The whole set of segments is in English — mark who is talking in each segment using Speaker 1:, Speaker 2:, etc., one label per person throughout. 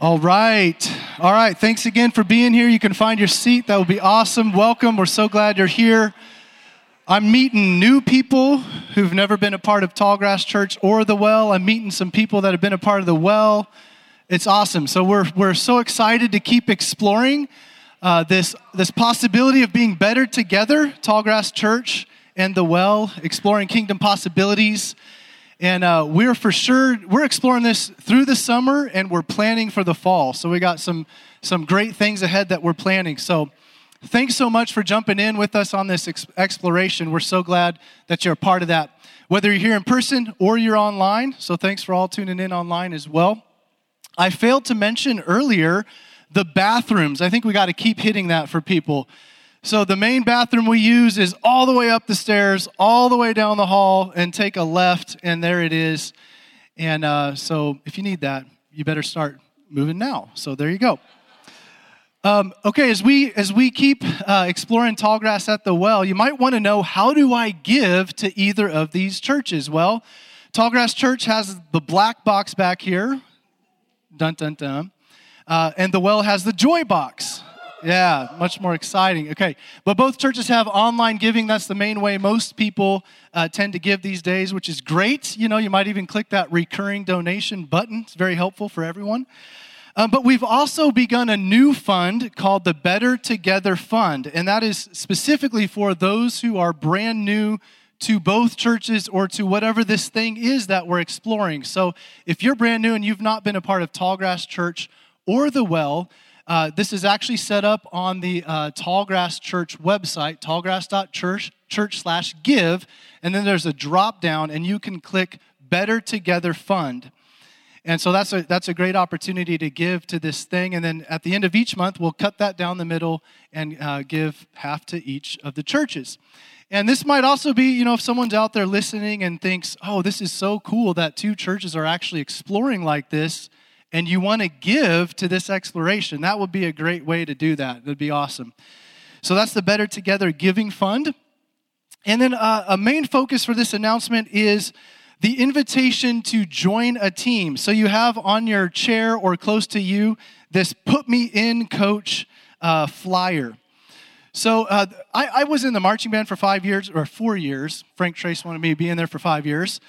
Speaker 1: All right. All right. Thanks again for being here. You can find your seat. That would be awesome. Welcome. We're so glad you're here. I'm meeting new people who've never been a part of Tallgrass Church or the Well. I'm meeting some people that have been a part of the Well. It's awesome. So we're, we're so excited to keep exploring uh, this, this possibility of being better together, Tallgrass Church and the Well, exploring kingdom possibilities. And uh, we're for sure, we're exploring this through the summer and we're planning for the fall. So we got some, some great things ahead that we're planning. So thanks so much for jumping in with us on this ex- exploration. We're so glad that you're a part of that, whether you're here in person or you're online. So thanks for all tuning in online as well. I failed to mention earlier the bathrooms. I think we got to keep hitting that for people. So the main bathroom we use is all the way up the stairs, all the way down the hall, and take a left, and there it is. And uh, so if you need that, you better start moving now. So there you go. Um, okay, as we as we keep uh, exploring Tallgrass at the Well, you might want to know how do I give to either of these churches? Well, Tallgrass Church has the black box back here, dun dun dun, uh, and the Well has the joy box. Yeah, much more exciting. Okay, but both churches have online giving. That's the main way most people uh, tend to give these days, which is great. You know, you might even click that recurring donation button. It's very helpful for everyone. Um, but we've also begun a new fund called the Better Together Fund, and that is specifically for those who are brand new to both churches or to whatever this thing is that we're exploring. So if you're brand new and you've not been a part of Tallgrass Church or the Well, uh, this is actually set up on the uh, Tallgrass Church website, tallgrass.church church slash give, and then there's a drop down, and you can click Better Together Fund. And so that's a, that's a great opportunity to give to this thing. And then at the end of each month, we'll cut that down the middle and uh, give half to each of the churches. And this might also be, you know, if someone's out there listening and thinks, oh, this is so cool that two churches are actually exploring like this and you want to give to this exploration, that would be a great way to do that. That'd be awesome. So that's the Better Together Giving Fund. And then uh, a main focus for this announcement is the invitation to join a team. So you have on your chair or close to you this Put Me In Coach uh, flyer. So uh, I, I, was in the marching band for five years, or four years. Frank Trace wanted me to be in there for five years.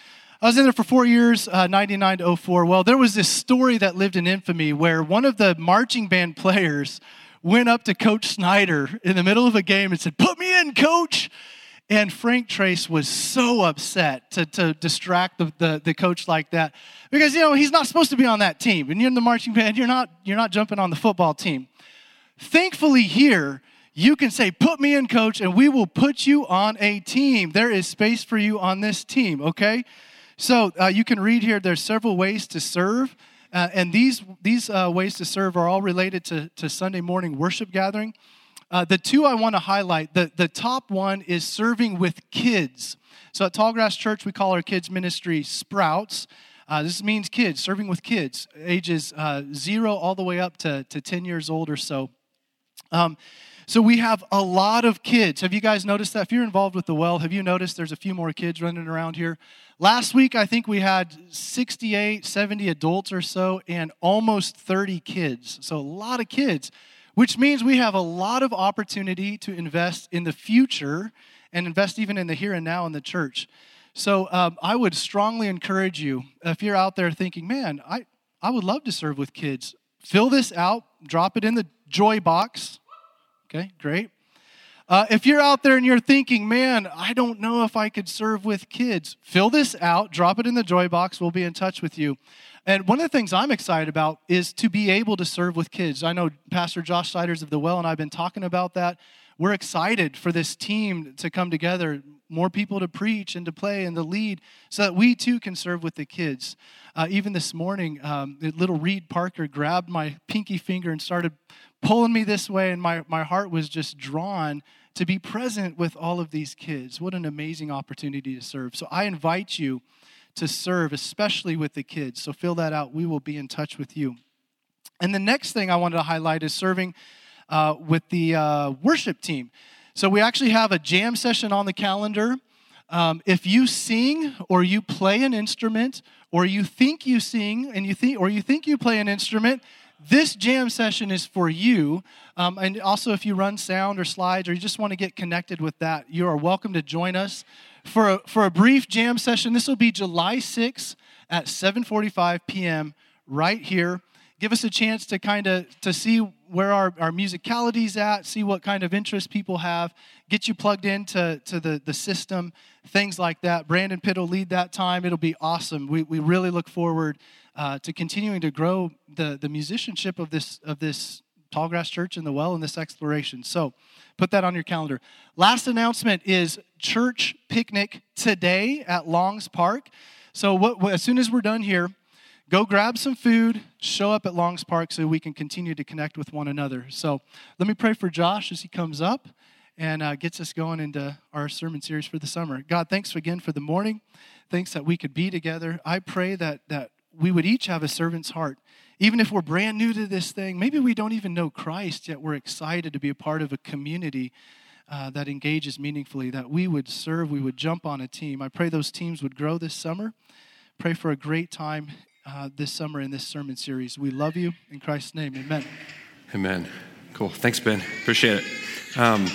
Speaker 1: I was in there for four years, uh, 99 to 04. Well, there was this story that lived in infamy where one of the marching band players went up to Coach Snyder in the middle of a game and said, Put me in, coach. And Frank Trace was so upset to, to distract the, the, the, coach like that because, you know, he's not supposed to be on that team. And you're in the marching band, you're not, you're not jumping on the football team. Thankfully, here, you can say, Put me in, coach, and we will put you on a team. There is space for you on this team, okay? So uh, you can read here, there's several ways to serve. Uh, and these, these uh, ways to serve are all related to, to Sunday morning worship gathering. Uh, the two I want to highlight the, the top one is serving with kids. So at Tallgrass Church, we call our kids ministry Sprouts. Uh, this means kids, serving with kids, ages uh, zero all the way up to, to 10 years old or so. Um, so we have a lot of kids. Have you guys noticed that? If you're involved with the well, have you noticed there's a few more kids running around here? Last week, I think we had 68, 70 adults or so, and almost 30 kids. So a lot of kids, which means we have a lot of opportunity to invest in the future and invest even in the here and now in the church. So um, I would strongly encourage you, if you're out there thinking, man, I, I would love to serve with kids, fill this out, drop it in the joy box Okay, great. Uh, if you're out there and you're thinking, man, I don't know if I could serve with kids, fill this out, drop it in the joy box. We'll be in touch with you. And one of the things I'm excited about is to be able to serve with kids. I know Pastor Josh Siders of the Well and I've been talking about that. We're excited for this team to come together, more people to preach and to play and to lead, so that we too can serve with the kids. Uh, even this morning, um, little Reed Parker grabbed my pinky finger and started pulling me this way, and my, my heart was just drawn to be present with all of these kids. What an amazing opportunity to serve. So I invite you to serve, especially with the kids. So fill that out. We will be in touch with you. And the next thing I wanted to highlight is serving uh, with the uh, worship team. So we actually have a jam session on the calendar. Um, if you sing or you play an instrument or you think you sing and you think or you think you play an instrument this jam session is for you. Um, and also, if you run sound or slides or you just want to get connected with that, you are welcome to join us for a, for a brief jam session. This will be July 6th at 7:45 p.m. right here. Give us a chance to kind of to see where our, our musicality's at, see what kind of interest people have, get you plugged into to the, the system, things like that. Brandon Pitt will lead that time. It'll be awesome. We, we really look forward uh, to continuing to grow the, the musicianship of this of this Tallgrass Church in the Well and this exploration. So put that on your calendar. Last announcement is church picnic today at Longs Park. So what, as soon as we're done here, go grab some food, show up at Longs Park so we can continue to connect with one another. So let me pray for Josh as he comes up and uh, gets us going into our sermon series for the summer. God, thanks again for the morning. Thanks that we could be together. I pray that that we would each have a servant's heart. Even if we're brand new to this thing, maybe we don't even know Christ, yet we're excited to be a part of a community uh, that engages meaningfully, that we would serve, we would jump on a team. I pray those teams would grow this summer. Pray for a great time uh, this summer in this sermon series. We love you. In Christ's name, amen.
Speaker 2: Amen. Cool. Thanks, Ben. Appreciate it. Um,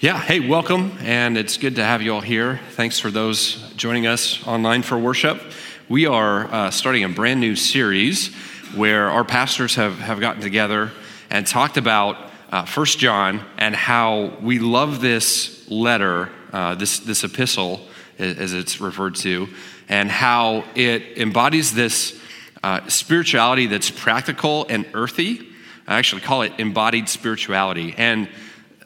Speaker 2: yeah, hey, welcome, and it's good to have you all here. Thanks for those joining us online for worship. We are uh, starting a brand new series where our pastors have, have gotten together and talked about uh, First John and how we love this letter, uh, this, this epistle, as it's referred to, and how it embodies this uh, spirituality that's practical and earthy. I actually call it embodied spirituality. And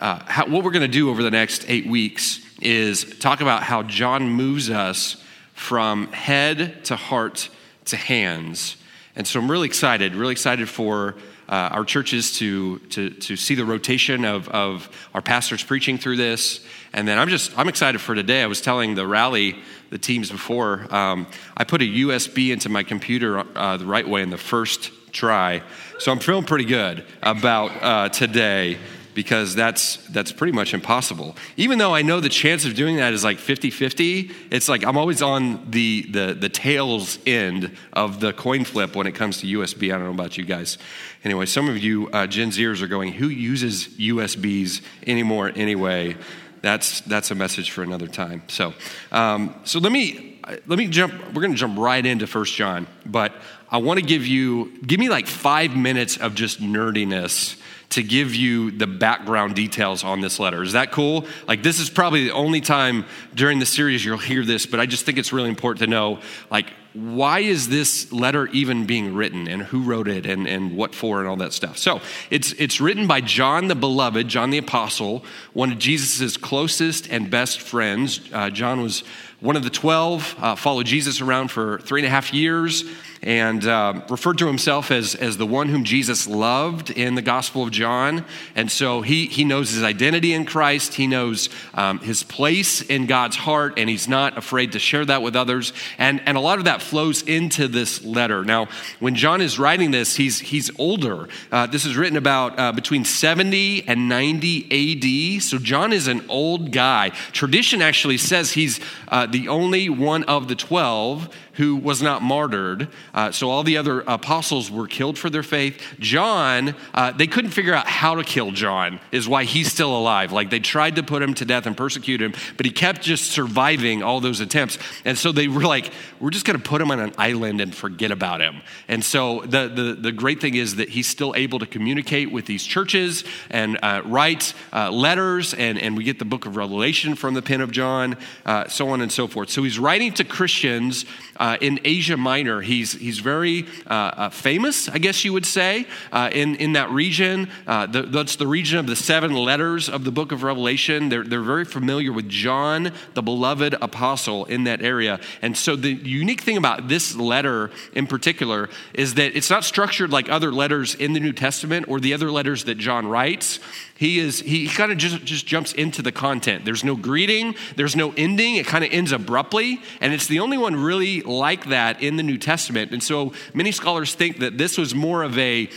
Speaker 2: uh, how, what we're going to do over the next eight weeks is talk about how John moves us from head to heart to hands. And so I'm really excited, really excited for uh, our churches to, to, to see the rotation of, of our pastors preaching through this. And then I'm just, I'm excited for today. I was telling the rally, the teams before, um, I put a USB into my computer uh, the right way in the first try. So I'm feeling pretty good about uh, today because that's that's pretty much impossible. Even though I know the chance of doing that is like 50-50, it's like I'm always on the the the tails end of the coin flip when it comes to USB. I don't know about you guys. Anyway, some of you uh, Gen Zers are going, who uses USBs anymore anyway? That's that's a message for another time. So um, so let me let me jump. We're going to jump right into First John, but I want to give you give me like five minutes of just nerdiness to give you the background details on this letter. Is that cool? Like, this is probably the only time during the series you'll hear this, but I just think it's really important to know, like, why is this letter even being written and who wrote it and, and what for and all that stuff. So it's, it's written by John the Beloved, John the Apostle, one of Jesus' closest and best friends. Uh, John was one of the 12, uh, followed Jesus around for three and a half years and uh, referred to himself as, as the one whom Jesus loved in the Gospel of John. And so he, he knows his identity in Christ, he knows um, his place in God's heart, and he's not afraid to share that with others. And, and a lot of that flows into this letter. Now, when John is writing this, he's, he's older. Uh, this is written about uh, between 70 and 90 AD. So John is an old guy. Tradition actually says he's uh, the only one of the 12 who was not martyred. Uh, so all the other apostles were killed for their faith. John, uh, they couldn't figure out how to kill John, is why he's still alive. Like they tried to put him to death and persecute him, but he kept just surviving all those attempts. And so they were like, we're just going to put him on an island and forget about him. And so the, the, the great thing is that he's still able to communicate with these churches and uh, write uh, letters, and, and we get the book of Revelation from the pen of John, uh, so on and so forth. So he's writing to Christians uh, in Asia Minor. He's, he's very uh, uh, famous, I guess you would say, uh, in, in that region. Uh, the, that's the region of the seven letters of the book of Revelation. They're, they're very familiar with John, the beloved apostle, in that area. And so the unique thing about this letter in particular is that it's not structured like other letters in the New Testament or the other letters that John writes he is he kind of just, just jumps into the content. There's no greeting there's no ending it kind of ends abruptly and it's the only one really like that in the new testament. And so many scholars think that this was more of a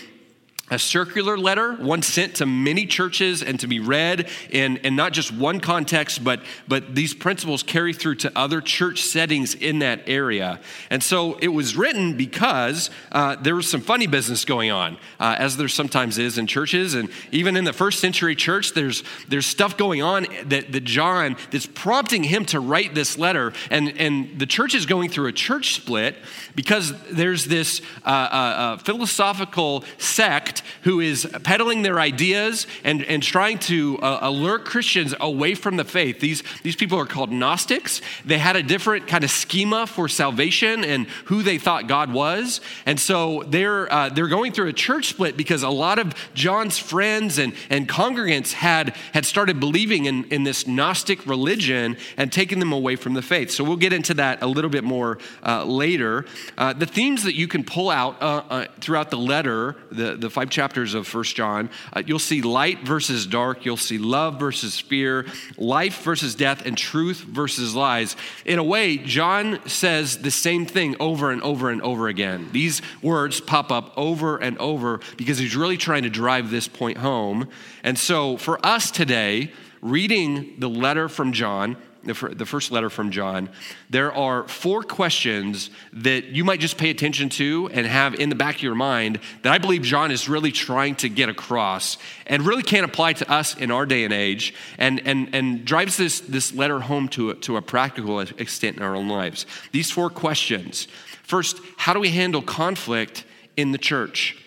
Speaker 2: a circular letter, one sent to many churches and to be read in, in not just one context, but, but these principles carry through to other church settings in that area. And so it was written because uh, there was some funny business going on, uh, as there sometimes is in churches. And even in the first century church, there's, there's stuff going on that, that John, that's prompting him to write this letter. And, and the church is going through a church split because there's this uh, uh, uh philosophical sect who is peddling their ideas and, and trying to uh, alert Christians away from the faith. These, these people are called Gnostics. They had a different kind of schema for salvation and who they thought God was. And so they're, uh, they're going through a church split because a lot of John's friends and, and congregants had, had started believing in, in this Gnostic religion and taking them away from the faith. So we'll get into that a little bit more uh, later. Uh, the themes that you can pull out uh, uh, throughout the letter, the, the five chapters of First John, uh, you'll see light versus dark, you'll see love versus fear, life versus death, and truth versus lies. In a way, John says the same thing over and over and over again. These words pop up over and over because he's really trying to drive this point home. And so for us today, reading the letter from John, the first letter from John, there are four questions that you might just pay attention to and have in the back of your mind that I believe John is really trying to get across and really can't apply to us in our day and age and, and, and drives this, this letter home to a, to a practical extent in our own lives. These four questions. First, how do we handle conflict in the church?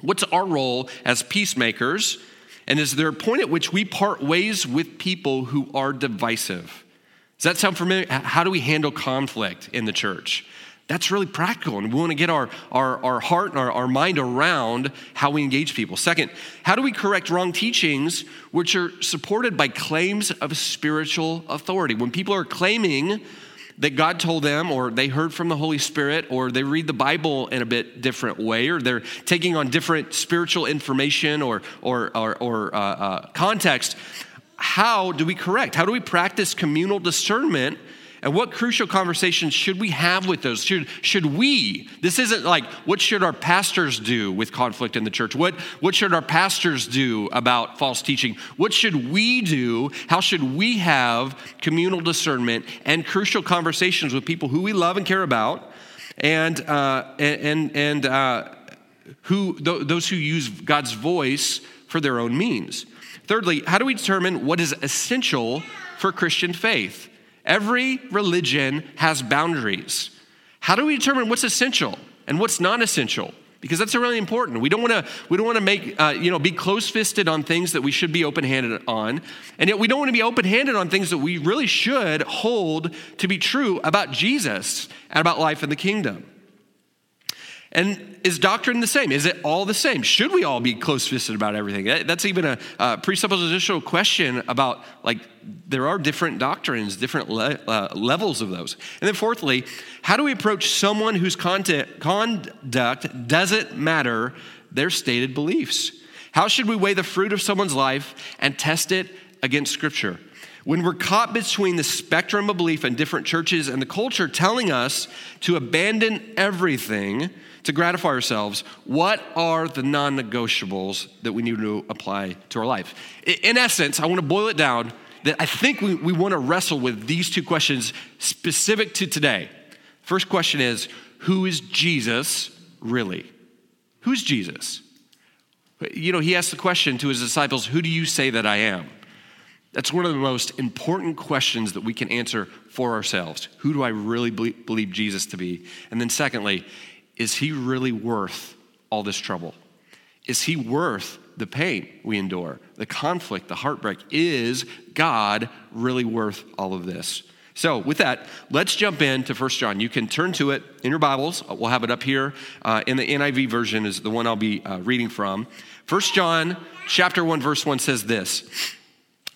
Speaker 2: What's our role as peacemakers? And is there a point at which we part ways with people who are divisive? Does that sound familiar? How do we handle conflict in the church? That's really practical, and we want to get our, our, our heart and our, our mind around how we engage people. Second, how do we correct wrong teachings which are supported by claims of spiritual authority? When people are claiming that God told them, or they heard from the Holy Spirit, or they read the Bible in a bit different way, or they're taking on different spiritual information or, or, or, or uh, uh, context. How do we correct? How do we practice communal discernment and what crucial conversations should we have with those? Should, should we? This isn't like, what should our pastors do with conflict in the church? What, what should our pastors do about false teaching? What should we do? How should we have communal discernment and crucial conversations with people who we love and care about and, uh, and, and uh, who, th- those who use God's voice for their own means? Thirdly, how do we determine what is essential for Christian faith? Every religion has boundaries. How do we determine what's essential and what's non essential? Because that's really important. We don't want to. We don't want to make uh, you know be close-fisted on things that we should be open-handed on, and yet we don't want to be open-handed on things that we really should hold to be true about Jesus and about life in the kingdom. And is doctrine the same? Is it all the same? Should we all be close fisted about everything? That's even a, a presuppositional question about, like, there are different doctrines, different le- uh, levels of those. And then, fourthly, how do we approach someone whose content, conduct doesn't matter their stated beliefs? How should we weigh the fruit of someone's life and test it against Scripture? When we're caught between the spectrum of belief in different churches and the culture telling us to abandon everything, to gratify ourselves, what are the non negotiables that we need to apply to our life? In essence, I want to boil it down that I think we, we want to wrestle with these two questions specific to today. First question is Who is Jesus really? Who's Jesus? You know, he asked the question to his disciples Who do you say that I am? That's one of the most important questions that we can answer for ourselves. Who do I really believe Jesus to be? And then, secondly, is he really worth all this trouble? Is he worth the pain we endure, the conflict, the heartbreak? Is God really worth all of this? So, with that, let's jump into First John. You can turn to it in your Bibles. We'll have it up here. Uh, in the NIV version is the one I'll be uh, reading from. First John chapter 1, verse 1 says this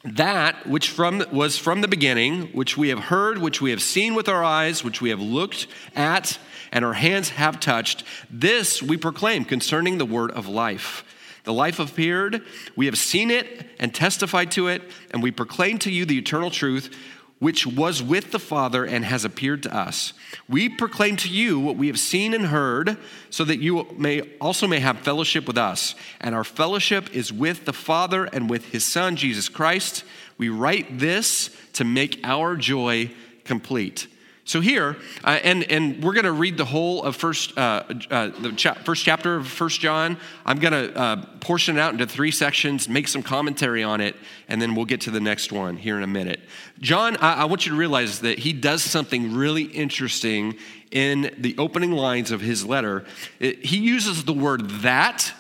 Speaker 2: that which from, was from the beginning, which we have heard, which we have seen with our eyes, which we have looked at, and our hands have touched, this we proclaim concerning the word of life. The life appeared, we have seen it and testified to it, and we proclaim to you the eternal truth which was with the Father and has appeared to us. We proclaim to you what we have seen and heard, so that you may also may have fellowship with us. And our fellowship is with the Father and with his Son Jesus Christ. We write this to make our joy complete. So here, uh, and, and we're going to read the whole of first, uh, uh, the cha- first chapter of First John. I'm going to uh, portion it out into three sections, make some commentary on it, and then we'll get to the next one here in a minute. John, I, I want you to realize that he does something really interesting in the opening lines of his letter. It, he uses the word that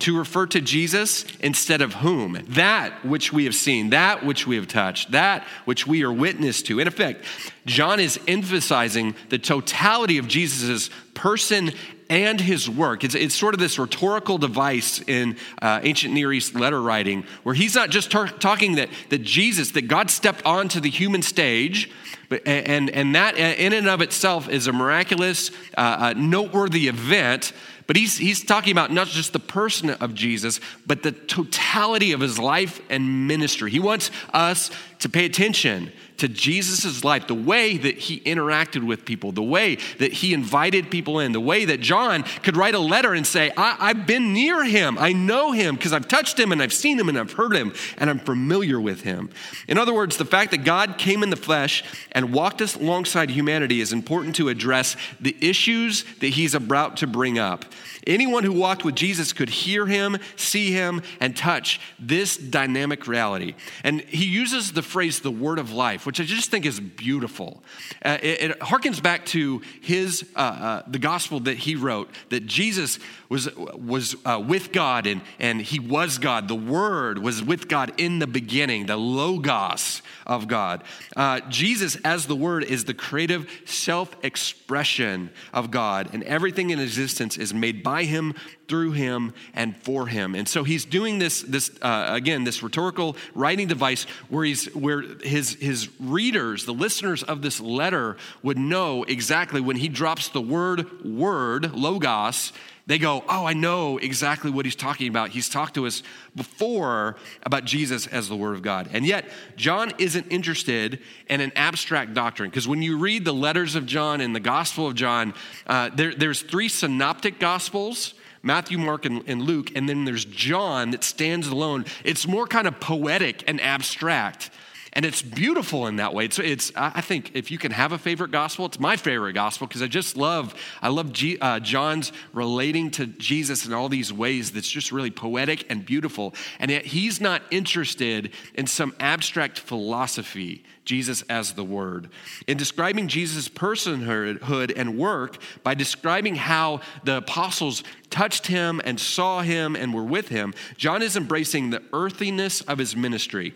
Speaker 2: to refer to Jesus instead of whom. That which we have seen, that which we have touched, that which we are witness to. In effect, John is emphasizing the totality of Jesus' person and his work. It's, it's sort of this rhetorical device in uh, ancient Near East letter writing where he's not just tar- talking that, that Jesus, that God stepped onto the human stage, but, and, and that in and of itself is a miraculous, uh, uh, noteworthy event. But he's, he's talking about not just the person of Jesus, but the totality of his life and ministry. He wants us to pay attention to Jesus' life, the way that he interacted with people, the way that he invited people in, the way that John could write a letter and say, I, have been near him. I know him because I've touched him and I've seen him and I've heard him and I'm familiar with him. In other words, the fact that God came in the flesh and walked us alongside humanity is important to address the issues that he's about to bring up. Anyone who walked with Jesus could hear him, see him, and touch this dynamic reality. And he uses the phrase the word of life, which I just think is beautiful. Uh, it, it, harkens back to his, uh, uh, the gospel that he wrote, that Jesus was, was uh, with God and, and he was God. The word was with God in the beginning, the logos of God. Uh, Jesus, as the word, is the creative self expression of God, and everything in existence is made by him through him and for him. And so he's doing this, this uh, again, this rhetorical writing device where he's where his his readers, the listeners of this letter, would know exactly when he drops the word word logos. They go, Oh, I know exactly what he's talking about. He's talked to us before about Jesus as the Word of God. And yet, John isn't interested in an abstract doctrine. Because when you read the letters of John and the Gospel of John, uh, there, there's three synoptic Gospels Matthew, Mark, and, and Luke, and then there's John that stands alone. It's more kind of poetic and abstract. And it's beautiful in that way. It's, it's, I think if you can have a favorite gospel, it's my favorite gospel because I just love, I love G, uh, John's relating to Jesus in all these ways that's just really poetic and beautiful. And yet he's not interested in some abstract philosophy, Jesus as the Word. In describing Jesus' personhood and work, by describing how the apostles touched him and saw him and were with him, John is embracing the earthiness of his ministry.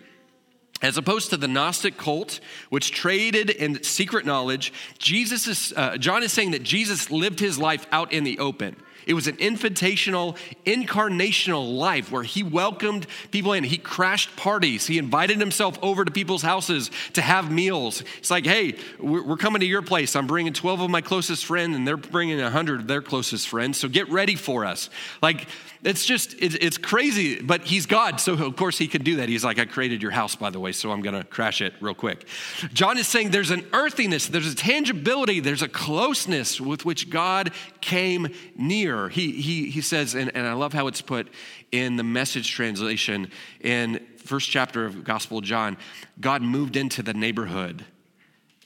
Speaker 2: As opposed to the Gnostic cult, which traded in secret knowledge, Jesus is, uh, John is saying that Jesus lived his life out in the open. It was an invitational, incarnational life where he welcomed people in. He crashed parties. He invited himself over to people's houses to have meals. It's like, hey, we're coming to your place. I'm bringing 12 of my closest friends, and they're bringing 100 of their closest friends. So get ready for us. Like, it's just, it's crazy, but he's God. So, of course, he can do that. He's like, I created your house, by the way, so I'm going to crash it real quick. John is saying there's an earthiness, there's a tangibility, there's a closeness with which God came near. He, he, he says, and, and I love how it's put in the message translation in first chapter of Gospel of John God moved into the neighborhood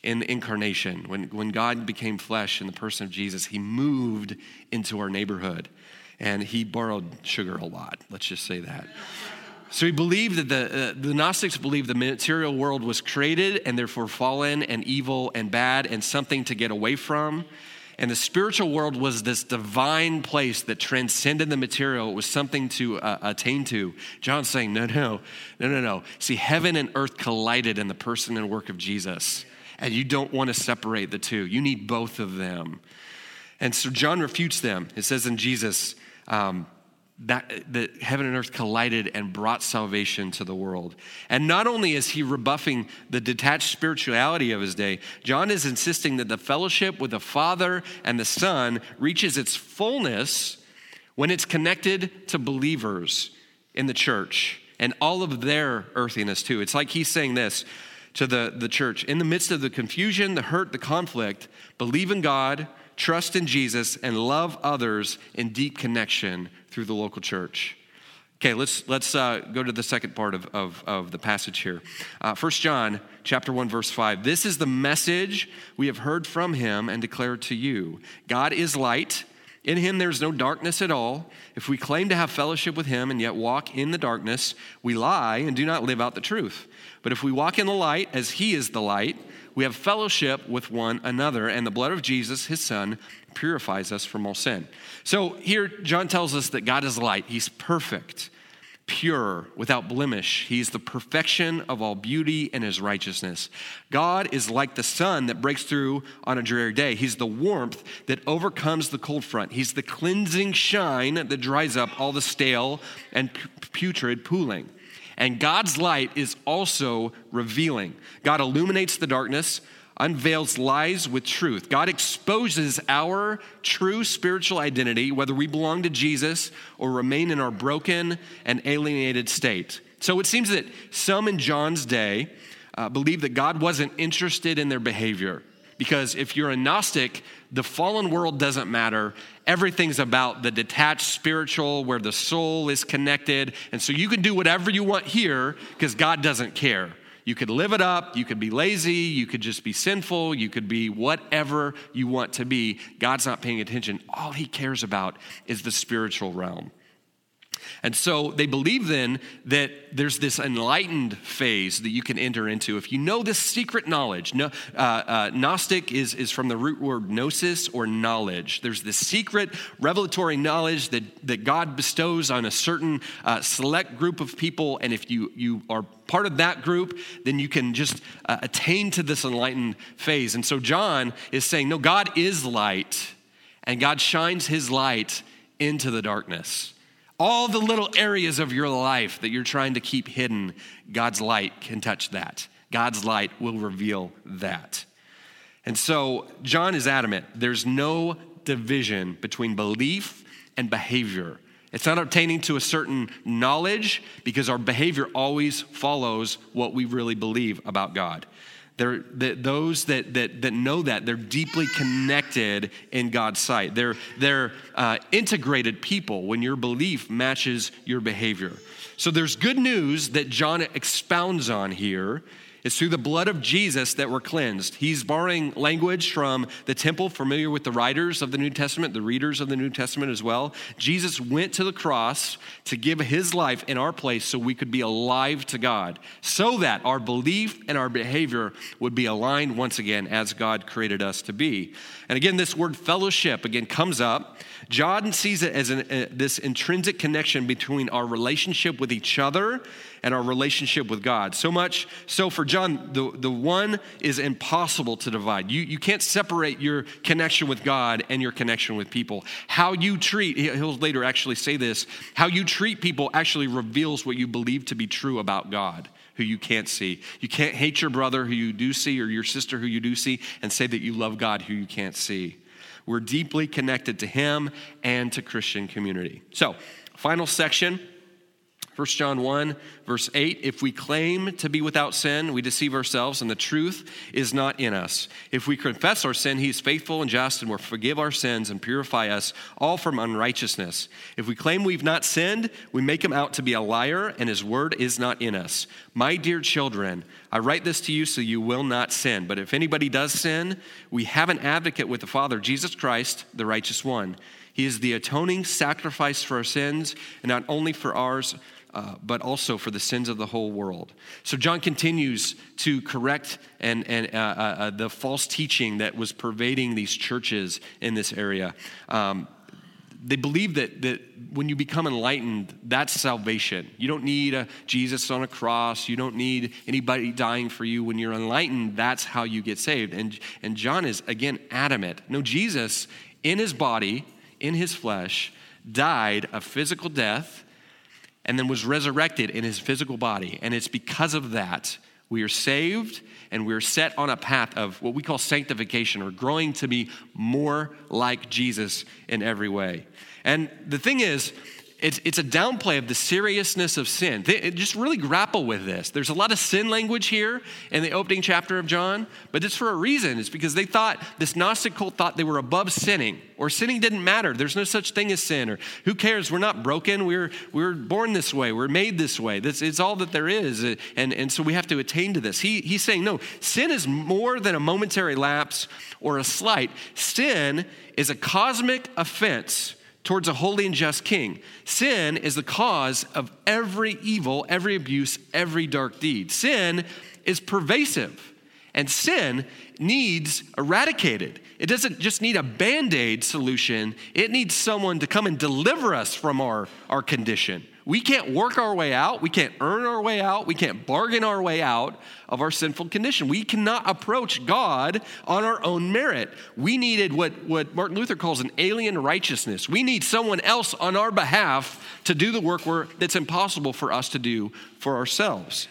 Speaker 2: in incarnation. When, when God became flesh in the person of Jesus, he moved into our neighborhood and he borrowed sugar a lot. Let's just say that. So he believed that the, uh, the Gnostics believed the material world was created and therefore fallen and evil and bad and something to get away from. And the spiritual world was this divine place that transcended the material. It was something to uh, attain to. John's saying, no, no, no, no, no. See, heaven and earth collided in the person and work of Jesus. And you don't want to separate the two, you need both of them. And so John refutes them. It says in Jesus, um, that, that heaven and earth collided and brought salvation to the world. And not only is he rebuffing the detached spirituality of his day, John is insisting that the fellowship with the Father and the Son reaches its fullness when it's connected to believers in the church and all of their earthiness too. It's like he's saying this to the, the church. In the midst of the confusion, the hurt, the conflict, believe in God, trust in Jesus, and love others in deep connection through the local church. Okay, let's, let's uh, go to the second part of, of, of the passage here. Uh, 1 John chapter 1, verse 5. This is the message we have heard from him and declared to you. God is light. In him there's no darkness at all. If we claim to have fellowship with him and yet walk in the darkness, we lie and do not live out the truth. But if we walk in the light as he is the light, we have fellowship with one another, and the blood of Jesus, his son, purifies us from all sin. So here, John tells us that God is light, he's perfect pure, without blemish. He's the perfection of all beauty and his righteousness. God is like the sun that breaks through on a dreary day. He's the warmth that overcomes the cold front. He's the cleansing shine that dries up all the stale and putrid pooling. And God's light is also revealing. God illuminates the darkness, unveils lies with truth. God exposes our true spiritual identity, whether we belong to Jesus or remain in our broken and alienated state. So it seems that some in John's day uh, believed that God wasn't interested in their behavior. Because if you're a Gnostic, the fallen world doesn't matter. Everything's about the detached spiritual where the soul is connected. And so you can do whatever you want here because God doesn't care. You could live it up. You could be lazy. You could just be sinful. You could be whatever you want to be. God's not paying attention. All he cares about is the spiritual realm. And so they believe then that there's this enlightened phase that you can enter into. If you know this secret knowledge, no, uh, uh, Gnostic is, is from the root word gnosis or knowledge. There's this secret revelatory knowledge that, that God bestows on a certain uh, select group of people. And if you, you are part of that group, then you can just uh, attain to this enlightened phase. And so John is saying, no, God is light, and God shines his light into the darkness. All the little areas of your life that you're trying to keep hidden, God's light can touch that. God's light will reveal that. And so John is adamant there's no division between belief and behavior. It's not obtaining to a certain knowledge because our behavior always follows what we really believe about God. They're, that those that, that, that know that, they're deeply connected in God's sight. They're, they're uh, integrated people when your belief matches your behavior. So there's good news that John expounds on here it's through the blood of Jesus that we're cleansed. He's borrowing language from the temple, familiar with the writers of the New Testament, the readers of the New Testament as well. Jesus went to the cross to give his life in our place so we could be alive to God, so that our belief and our behavior would be aligned once again as God created us to be. And again, this word fellowship again comes up. John sees it as an, uh, this intrinsic connection between our relationship with each other and our relationship with God. So much so for John, the, the one is impossible to divide. You, you can't separate your connection with God and your connection with people. How you treat, he'll later actually say this, how you treat people actually reveals what you believe to be true about God who you can't see. You can't hate your brother who you do see or your sister who you do see and say that you love God who you can't see. We're deeply connected to Him and to Christian community. So, final section 1 John 1, verse 8 If we claim to be without sin, we deceive ourselves, and the truth is not in us. If we confess our sin, he is faithful and just and will forgive our sins and purify us all from unrighteousness. If we claim we've not sinned, we make him out to be a liar, and his word is not in us. My dear children, I write this to you so you will not sin. But if anybody does sin, we have an advocate with the Father, Jesus Christ, the righteous one. He is the atoning sacrifice for our sins, and not only for ours uh, but also for the sins of the whole world. So John continues to correct and, and uh, uh, uh, the false teaching that was pervading these churches in this area. Um, they believe that, that when you become enlightened, that's salvation. You don't need a Jesus on a cross. You don't need anybody dying for you. When you're enlightened, that's how you get saved. And, and John is, again, adamant. No, Jesus, in his body, in his flesh, died a physical death and then was resurrected in his physical body. And it's because of that we are saved and we're set on a path of what we call sanctification or growing to be more like Jesus in every way. And the thing is, it's, it's a downplay of the seriousness of sin. They, just really grapple with this. There's a lot of sin language here in the opening chapter of John, but it's for a reason. It's because they thought, this Gnostic cult thought they were above sinning, or sinning didn't matter. There's no such thing as sin, or who cares? We're not broken. We're, we're born this way. We're made this way. This is all that there is. And, and so we have to attain to this. He, he's saying, no, sin is more than a momentary lapse or a slight. Sin is a cosmic offense towards a holy and just king. Sin is the cause of every evil, every abuse, every dark deed. Sin is pervasive, and sin needs eradicated. It doesn't just need a band aid solution, it needs someone to come and deliver us from our, our condition. We can't work our way out. We can't earn our way out. We can't bargain our way out of our sinful condition. We cannot approach God on our own merit. We needed what, what Martin Luther calls an alien righteousness. We need someone else on our behalf to do the work that's impossible for us to do for ourselves.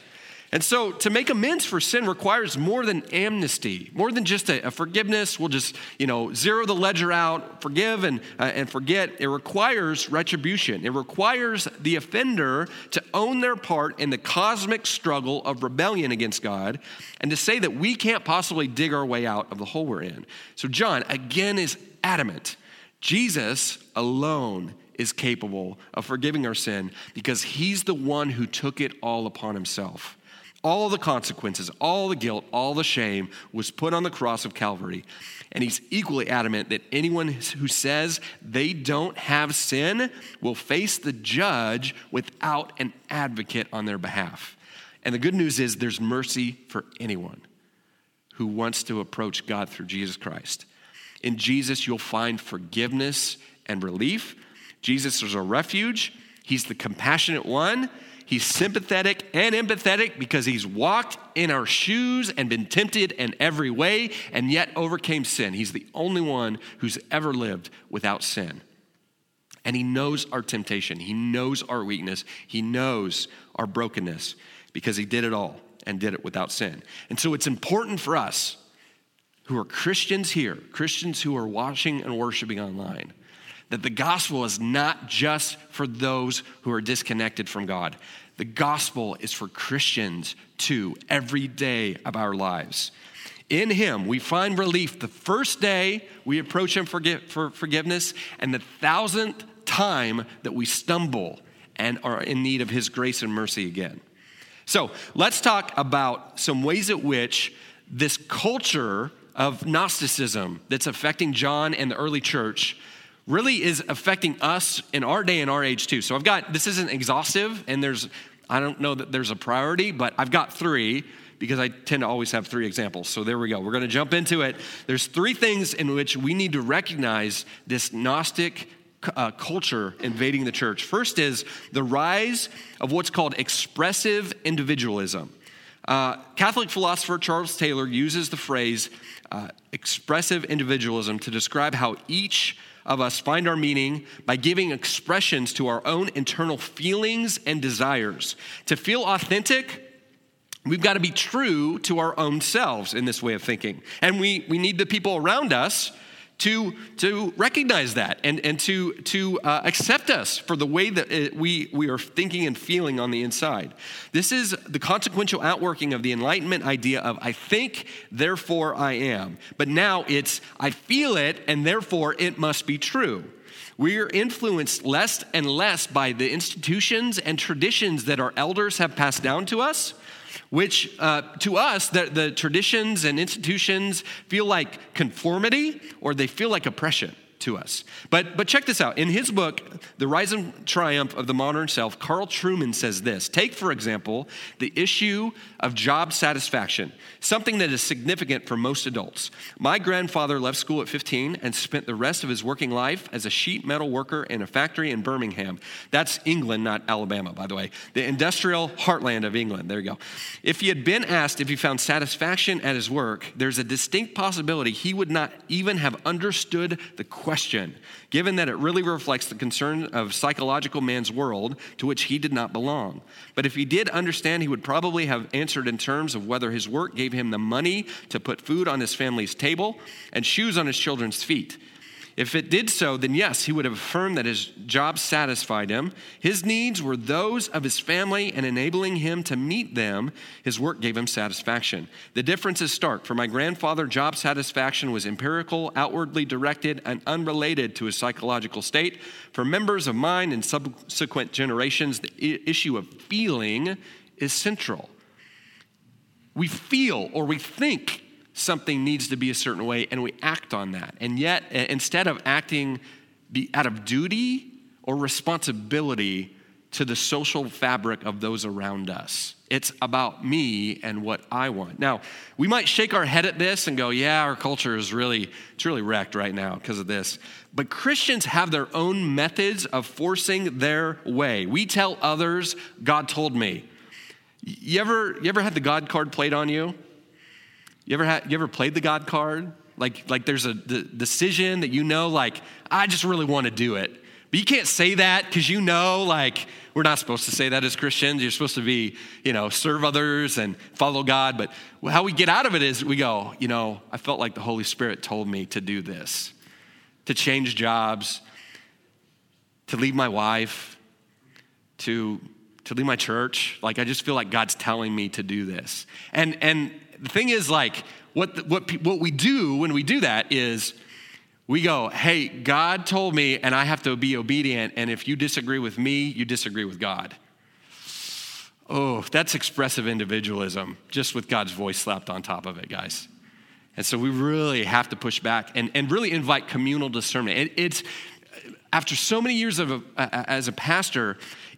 Speaker 2: And so to make amends for sin requires more than amnesty, more than just a, a forgiveness. We'll just, you know, zero the ledger out, forgive and, uh, and forget. It requires retribution. It requires the offender to own their part in the cosmic struggle of rebellion against God and to say that we can't possibly dig our way out of the hole we're in. So John, again, is adamant. Jesus alone is capable of forgiving our sin because he's the one who took it all upon himself. All the consequences, all the guilt, all the shame was put on the cross of Calvary. And he's equally adamant that anyone who says they don't have sin will face the judge without an advocate on their behalf. And the good news is there's mercy for anyone who wants to approach God through Jesus Christ. In Jesus, you'll find forgiveness and relief. Jesus is a refuge, He's the compassionate one. He's sympathetic and empathetic because he's walked in our shoes and been tempted in every way and yet overcame sin. He's the only one who's ever lived without sin. And he knows our temptation, he knows our weakness, he knows our brokenness because he did it all and did it without sin. And so it's important for us who are Christians here, Christians who are watching and worshiping online that the gospel is not just for those who are disconnected from God. The gospel is for Christians too, every day of our lives. In Him, we find relief the first day we approach Him for, for forgiveness, and the thousandth time that we stumble and are in need of His grace and mercy again. So let's talk about some ways at which this culture of Gnosticism that's affecting John and the early church really is affecting us in our day and our age too. So I've got, this isn't exhaustive, and there's, I don't know that there's a priority, but I've got three because I tend to always have three examples. So there we go. We're going to jump into it. There's three things in which we need to recognize this Gnostic uh, culture invading the church. First is the rise of what's called expressive individualism. Uh, Catholic philosopher Charles Taylor uses the phrase uh, expressive individualism to describe how each of us find our meaning by giving expressions to our own internal feelings and desires. To feel authentic, we've got to be true to our own selves in this way of thinking. And we, we need the people around us to, to recognize that and, and to, to uh, accept us for the way that it, we, we are thinking and feeling on the inside. This is the consequential outworking of the Enlightenment idea of I think, therefore I am. But now it's I feel it, and therefore it must be true. We are influenced less and less by the institutions and traditions that our elders have passed down to us which uh, to us, the, the traditions and institutions feel like conformity or they feel like oppression to us. But, but check this out. In his book, The Rise and Triumph of the Modern Self, Carl Trueman says this Take, for example, the issue of job satisfaction, something that is significant for most adults. My grandfather left school at 15 and spent the rest of his working life as a sheet metal worker in a factory in Birmingham. That's England, not Alabama, by the way. The industrial heartland of England. There you go. If he had been asked if he found satisfaction at his work, there's a distinct possibility he would not even have understood the question, given that it really reflects the concern of psychological man's world to which he did not belong. But if he did understand, he would probably have answered in terms of whether his work gave him the money to put food on his family's table and shoes on his children's feet. If it did so, then yes, he would have affirmed that his job satisfied him. His needs were those of his family, and enabling him to meet them, his work gave him satisfaction. The difference is stark. For my grandfather, job satisfaction was empirical, outwardly directed, and unrelated to his psychological state. For members of mine and subsequent generations, the issue of feeling is central. We feel or we think something needs to be a certain way and we act on that. And yet, instead of acting out of duty or responsibility to the social fabric of those around us, it's about me and what I want. Now, we might shake our head at this and go, yeah, our culture is really, it's really wrecked right now because of this. But Christians have their own methods of forcing their way. We tell others, God told me. You ever, you ever had the God card played on you? You ever had, you ever played the God card? Like, like there's a decision that you know, like, I just really want to do it. But you can't say that because you know, like, we're not supposed to say that as Christians. You're supposed to be, you know, serve others and follow God. But how we get out of it is we go, you know, I felt like the Holy Spirit told me to do this, to change jobs, to leave my wife, to to leave my church. Like I just feel like God's telling me to do this. And and the thing is, like, what, what, what we do when we do that is we go, hey, God told me, and I have to be obedient. And if you disagree with me, you disagree with God. Oh, that's expressive individualism, just with God's voice slapped on top of it, guys. And so we really have to push back and, and really invite communal discernment. It, it's after so many years of a, as a pastor,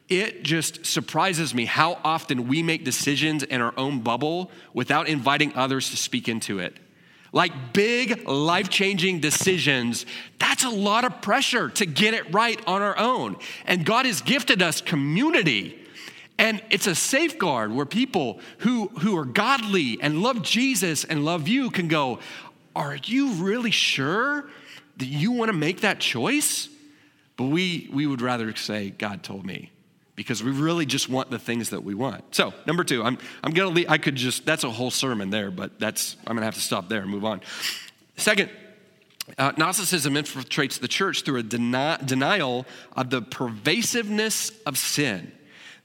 Speaker 2: it just surprises me how often we make decisions in our own bubble without inviting others to speak into it. Like big, life changing decisions, that's a lot of pressure to get it right on our own. And God has gifted us community. And it's a safeguard where people who, who are godly and love Jesus and love you can go, Are you really sure that you want to make that choice? But we, we would rather say, God told me because we really just want the things that we want. So, number two, I'm, I'm gonna leave, I could just, that's a whole sermon there, but that's, I'm gonna have to stop there and move on. Second, uh, Gnosticism infiltrates the church through a deni- denial of the pervasiveness of sin.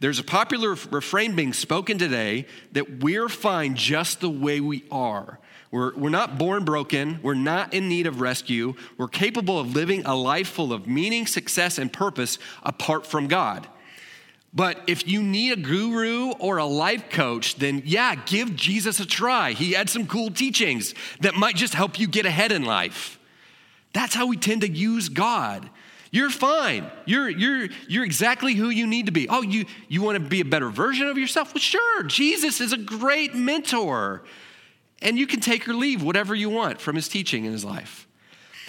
Speaker 2: There's a popular refrain being spoken today that we're fine just the way we are. We're, we're not born broken. We're not in need of rescue. We're capable of living a life full of meaning, success, and purpose apart from God. But if you need a guru or a life coach, then yeah, give Jesus a try. He had some cool teachings that might just help you get ahead in life. That's how we tend to use God. You're fine. You're, you're, you're exactly who you need to be. Oh, you, you want to be a better version of yourself? Well, sure. Jesus is a great mentor. And you can take or leave whatever you want from his teaching in his life.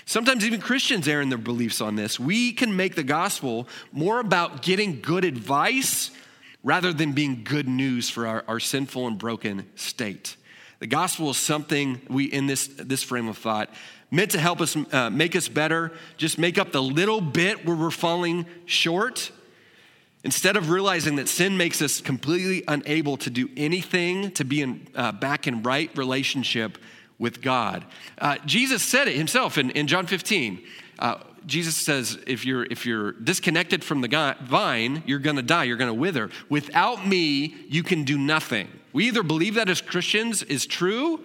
Speaker 2: Sometimes even Christians err in their beliefs on this. We can make the gospel more about getting good advice rather than being good news for our, our sinful and broken state. The gospel is something we, in this, this frame of thought, meant to help us uh, make us better, just make up the little bit where we're falling short. Instead of realizing that sin makes us completely unable to do anything to be in, uh, back in right relationship with God. Uh, Jesus said it himself in, in John 15. Uh, Jesus says, if you're, if you're disconnected from the vine, you're going to die, you're going to wither. Without me, you can do nothing. We either believe that as Christians is true,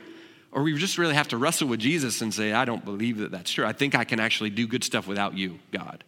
Speaker 2: or we just really have to wrestle with Jesus and say, I don't believe that that's true. I think I can actually do good stuff without you, God.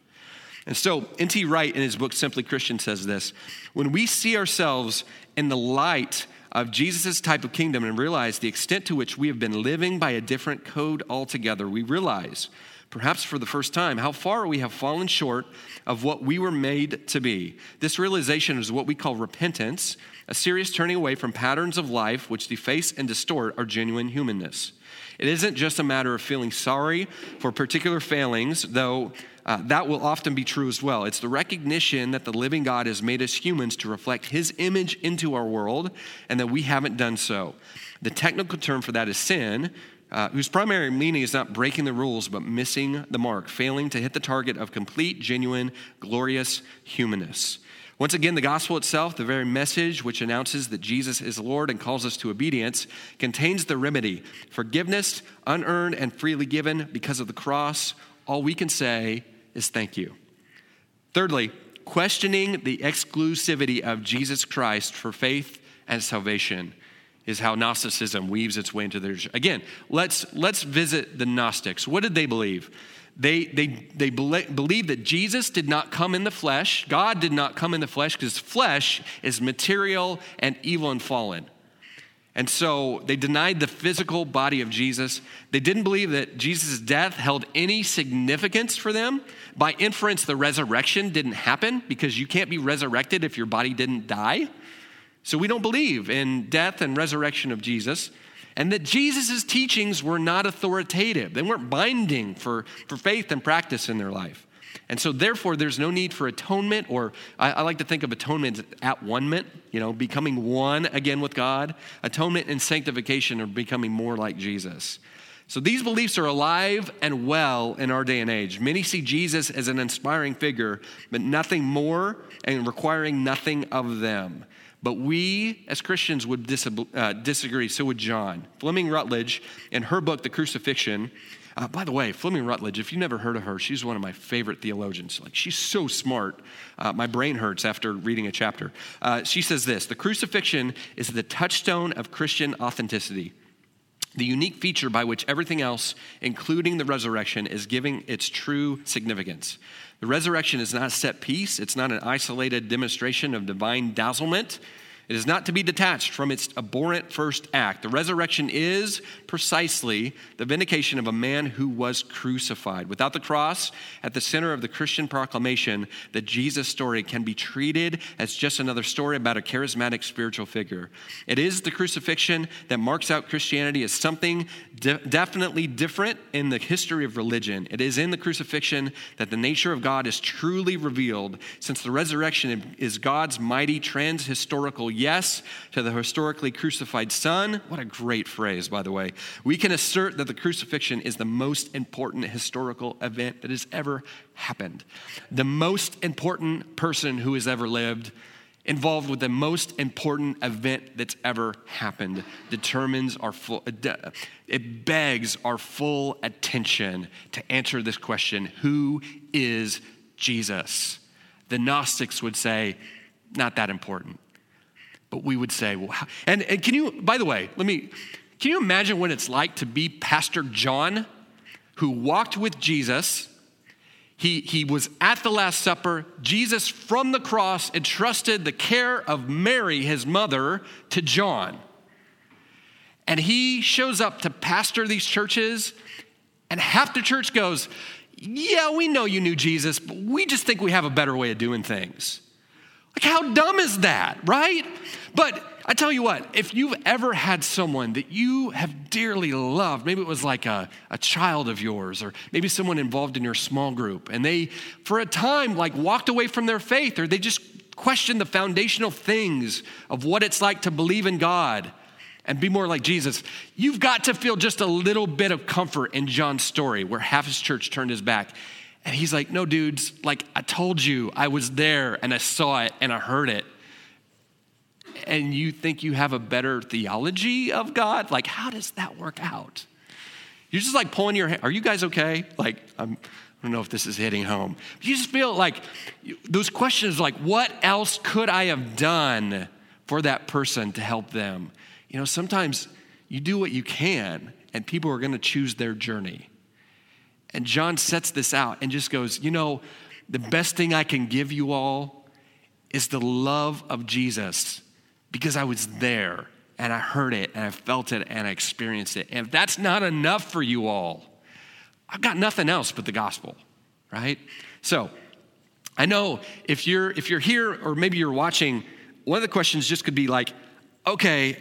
Speaker 2: And so, N.T. Wright, in his book Simply Christian, says this When we see ourselves in the light of Jesus' type of kingdom and realize the extent to which we have been living by a different code altogether, we realize, perhaps for the first time, how far we have fallen short of what we were made to be. This realization is what we call repentance, a serious turning away from patterns of life which deface and distort our genuine humanness. It isn't just a matter of feeling sorry for particular failings, though uh, that will often be true as well. It's the recognition that the living God has made us humans to reflect his image into our world and that we haven't done so. The technical term for that is sin, uh, whose primary meaning is not breaking the rules, but missing the mark, failing to hit the target of complete, genuine, glorious humanness. Once again, the gospel itself, the very message which announces that Jesus is Lord and calls us to obedience, contains the remedy forgiveness, unearned and freely given because of the cross, all we can say is thank you. Thirdly, questioning the exclusivity of Jesus Christ for faith and salvation is how Gnosticism weaves its way into their. Again, let's, let's visit the Gnostics. What did they believe? They, they, they believe that Jesus did not come in the flesh, God did not come in the flesh, because flesh is material and evil and fallen. And so they denied the physical body of Jesus. They didn't believe that Jesus' death held any significance for them. By inference, the resurrection didn't happen because you can't be resurrected if your body didn't die. So we don't believe in death and resurrection of Jesus. And that Jesus' teachings were not authoritative, they weren't binding for, for faith and practice in their life. And so, therefore, there's no need for atonement, or I, I, like to think of atonement as at one-ment, you know, becoming one again with God. Atonement and sanctification are becoming more like Jesus. So, these beliefs are alive and well in our day and age. Many see Jesus as an inspiring figure, but nothing more and requiring nothing of them. But we as Christians would uh, disagree. So would John. Fleming Rutledge, in her book, The Crucifixion, uh, by the way, Fleming Rutledge, if you've never heard of her, she's one of my favorite theologians. Like, she's so smart. Uh, my brain hurts after reading a chapter. Uh, she says this The crucifixion is the touchstone of Christian authenticity, the unique feature by which everything else, including the resurrection, is giving its true significance. The resurrection is not a set piece, it's not an isolated demonstration of divine dazzlement. It is not to be detached from its abhorrent first act. The resurrection is precisely the vindication of a man who was crucified. Without the cross at the center of the Christian proclamation, the Jesus story can be treated as just another story about a charismatic spiritual figure. It is the crucifixion that marks out Christianity as something de- definitely different in the history of religion. It is in the crucifixion that the nature of God is truly revealed, since the resurrection is God's mighty trans-historical yes to the historically crucified Son. What a great phrase, by the way. We can assert that the crucifixion is the most important historical event that has ever happened. The most important person who has ever lived involved with the most important event that's ever happened determines our full it begs our full attention to answer this question who is jesus the gnostics would say not that important but we would say, well, and, and can you, by the way, let me, can you imagine what it's like to be Pastor John who walked with Jesus? He, he was at the Last Supper. Jesus, from the cross, entrusted the care of Mary, his mother, to John. And he shows up to pastor these churches, and half the church goes, Yeah, we know you knew Jesus, but we just think we have a better way of doing things. Like, how dumb is that, right? But I tell you what, if you've ever had someone that you have dearly loved, maybe it was like a, a child of yours, or maybe someone involved in your small group, and they, for a time, like walked away from their faith, or they just questioned the foundational things of what it's like to believe in God and be more like Jesus, you've got to feel just a little bit of comfort in John's story where half his church turned his back and he's like, No, dudes, like I told you, I was there and I saw it and I heard it. And you think you have a better theology of God? Like, how does that work out? You're just like pulling your hair. Are you guys okay? Like, I'm, I don't know if this is hitting home. You just feel like those questions like, what else could I have done for that person to help them? You know, sometimes you do what you can, and people are going to choose their journey. And John sets this out and just goes, You know, the best thing I can give you all is the love of Jesus because I was there and I heard it and I felt it and I experienced it. And if that's not enough for you all, I've got nothing else but the gospel, right? So, I know if you're if you're here or maybe you're watching, one of the questions just could be like, okay,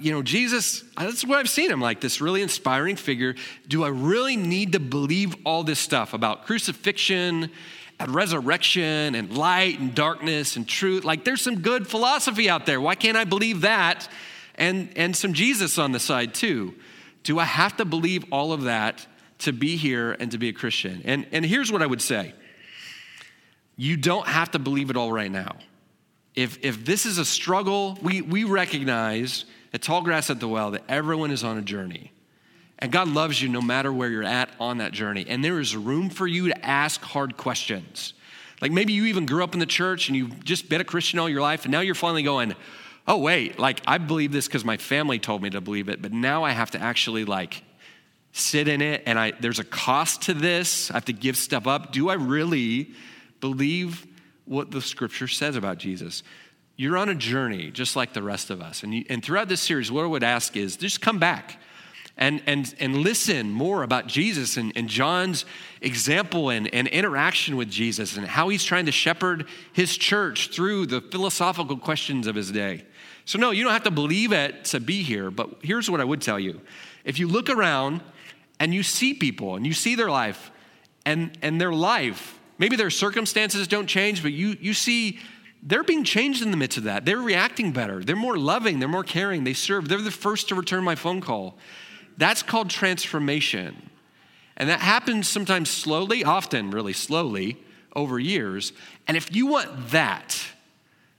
Speaker 2: you know, Jesus, that's what I've seen him like, this really inspiring figure. Do I really need to believe all this stuff about crucifixion and resurrection and light and darkness and truth? Like, there's some good philosophy out there. Why can't I believe that? And, and some Jesus on the side, too. Do I have to believe all of that to be here and to be a Christian? And, and here's what I would say you don't have to believe it all right now if, if this is a struggle, we, we recognize at Tallgrass at the Well that everyone is on a journey. And God loves you no matter where you're at on that journey. And there is room for you to ask hard questions. Like maybe you even grew up in the church and you've just been a Christian all your life, and now you're finally going, oh, wait, like I believe this because my family told me to believe it, but now I have to actually like sit in it and I there's a cost to this. I have to give stuff up. Do I really believe what the scripture says about Jesus? You're on a journey just like the rest of us. And, you, and throughout this series, what I would ask is just come back and, and, and listen more about Jesus and, and John's example and, and interaction with Jesus and how he's trying to shepherd his church through the philosophical questions of his day. So, no, you don't have to believe it to be here, but here's what I would tell you. If you look around and you see people and you see their life and, and their life, maybe their circumstances don't change, but you, you see they're being changed in the midst of that. They're reacting better. They're more loving. They're more caring. They serve. They're the first to return my phone call. That's called transformation. And that happens sometimes slowly, often really slowly, over years. And if you want that,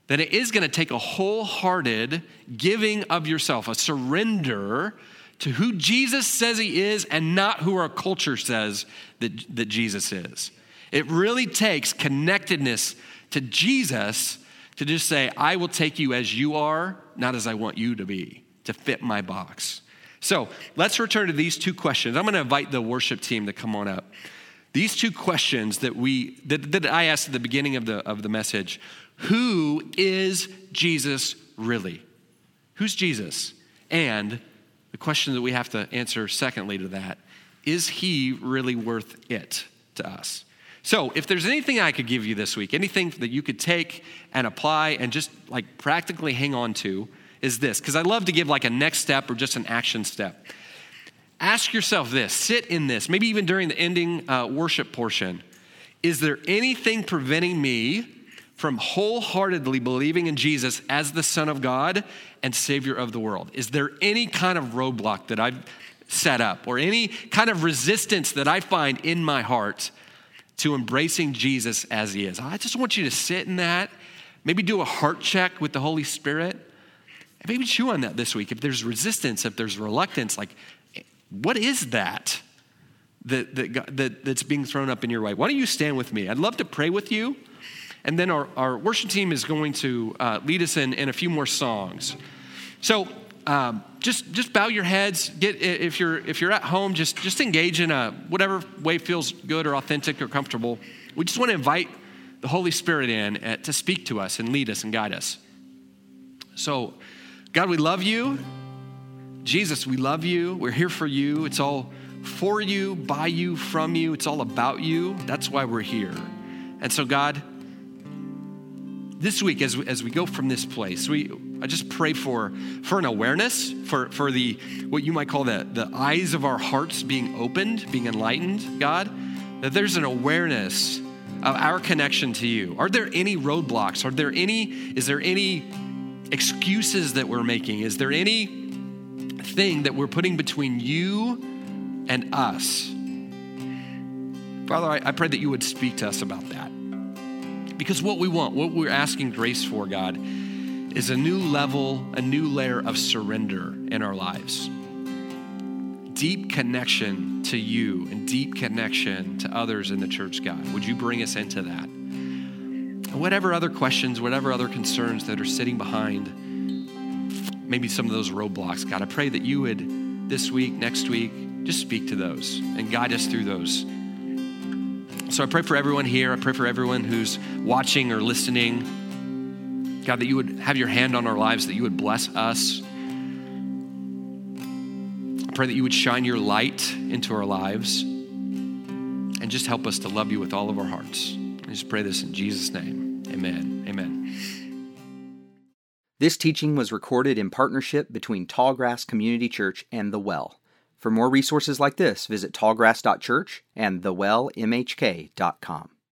Speaker 2: then it is going to take a wholehearted giving of yourself, a surrender to who Jesus says he is and not who our culture says that, that Jesus is. It really takes connectedness to Jesus to just say, I will take you as you are, not as I want you to be, to fit my box. So let's return to these two questions. I'm going to invite the worship team to come on up. These two questions that we that, that I asked at the beginning of the of the message: Who is Jesus really? Who's Jesus? And the question that we have to answer secondly to that: Is he really worth it to us? So, if there's anything I could give you this week, anything that you could take and apply and just like practically hang on to, is this, because I love to give like a next step or just an action step. Ask yourself this, sit in this, maybe even during the ending uh, worship portion. Is there anything preventing me from wholeheartedly believing in Jesus as the Son of God and Savior of the world? Is there any kind of roadblock that I've set up or any kind of resistance that I find in my heart to embracing Jesus as He is? I just want you to sit in that, maybe do a heart check with the Holy Spirit and maybe chew on that this week. If there's resistance, if there's reluctance, like, what is that, that, that, that that's being thrown up in your way? Why don't you stand with me? I'd love to pray with you. And then our, our worship team is going to uh, lead us in, in a few more songs. So um, just, just bow your heads. Get, if, you're, if you're at home, just, just engage in a whatever way feels good or authentic or comfortable. We just want to invite the Holy Spirit in uh, to speak to us and lead us and guide us. So, God, we love you. Jesus, we love you. We're here for you. It's all for you, by you, from you. It's all about you. That's why we're here. And so, God, this week as we, as we go from this place, we I just pray for for an awareness, for for the what you might call the the eyes of our hearts being opened, being enlightened, God, that there's an awareness of our connection to you. Are there any roadblocks? Are there any is there any excuses that we're making? Is there any thing that we're putting between you and us? Father, I, I pray that you would speak to us about that. Because what we want, what we're asking grace for, God, is a new level, a new layer of surrender in our lives. Deep connection to you and deep connection to others in the church, God. Would you bring us into that? Whatever other questions, whatever other concerns that are sitting behind maybe some of those roadblocks, God, I pray that you would this week, next week, just speak to those and guide us through those. So I pray for everyone here. I pray for everyone who's watching or listening. God, that you would have your hand on our lives, that you would bless us. I pray that you would shine your light into our lives and just help us to love you with all of our hearts. I just pray this in Jesus' name. Amen. Amen.
Speaker 3: This teaching was recorded in partnership between Tallgrass Community Church and The Well. For more resources like this, visit tallgrass.church and thewellmhk.com.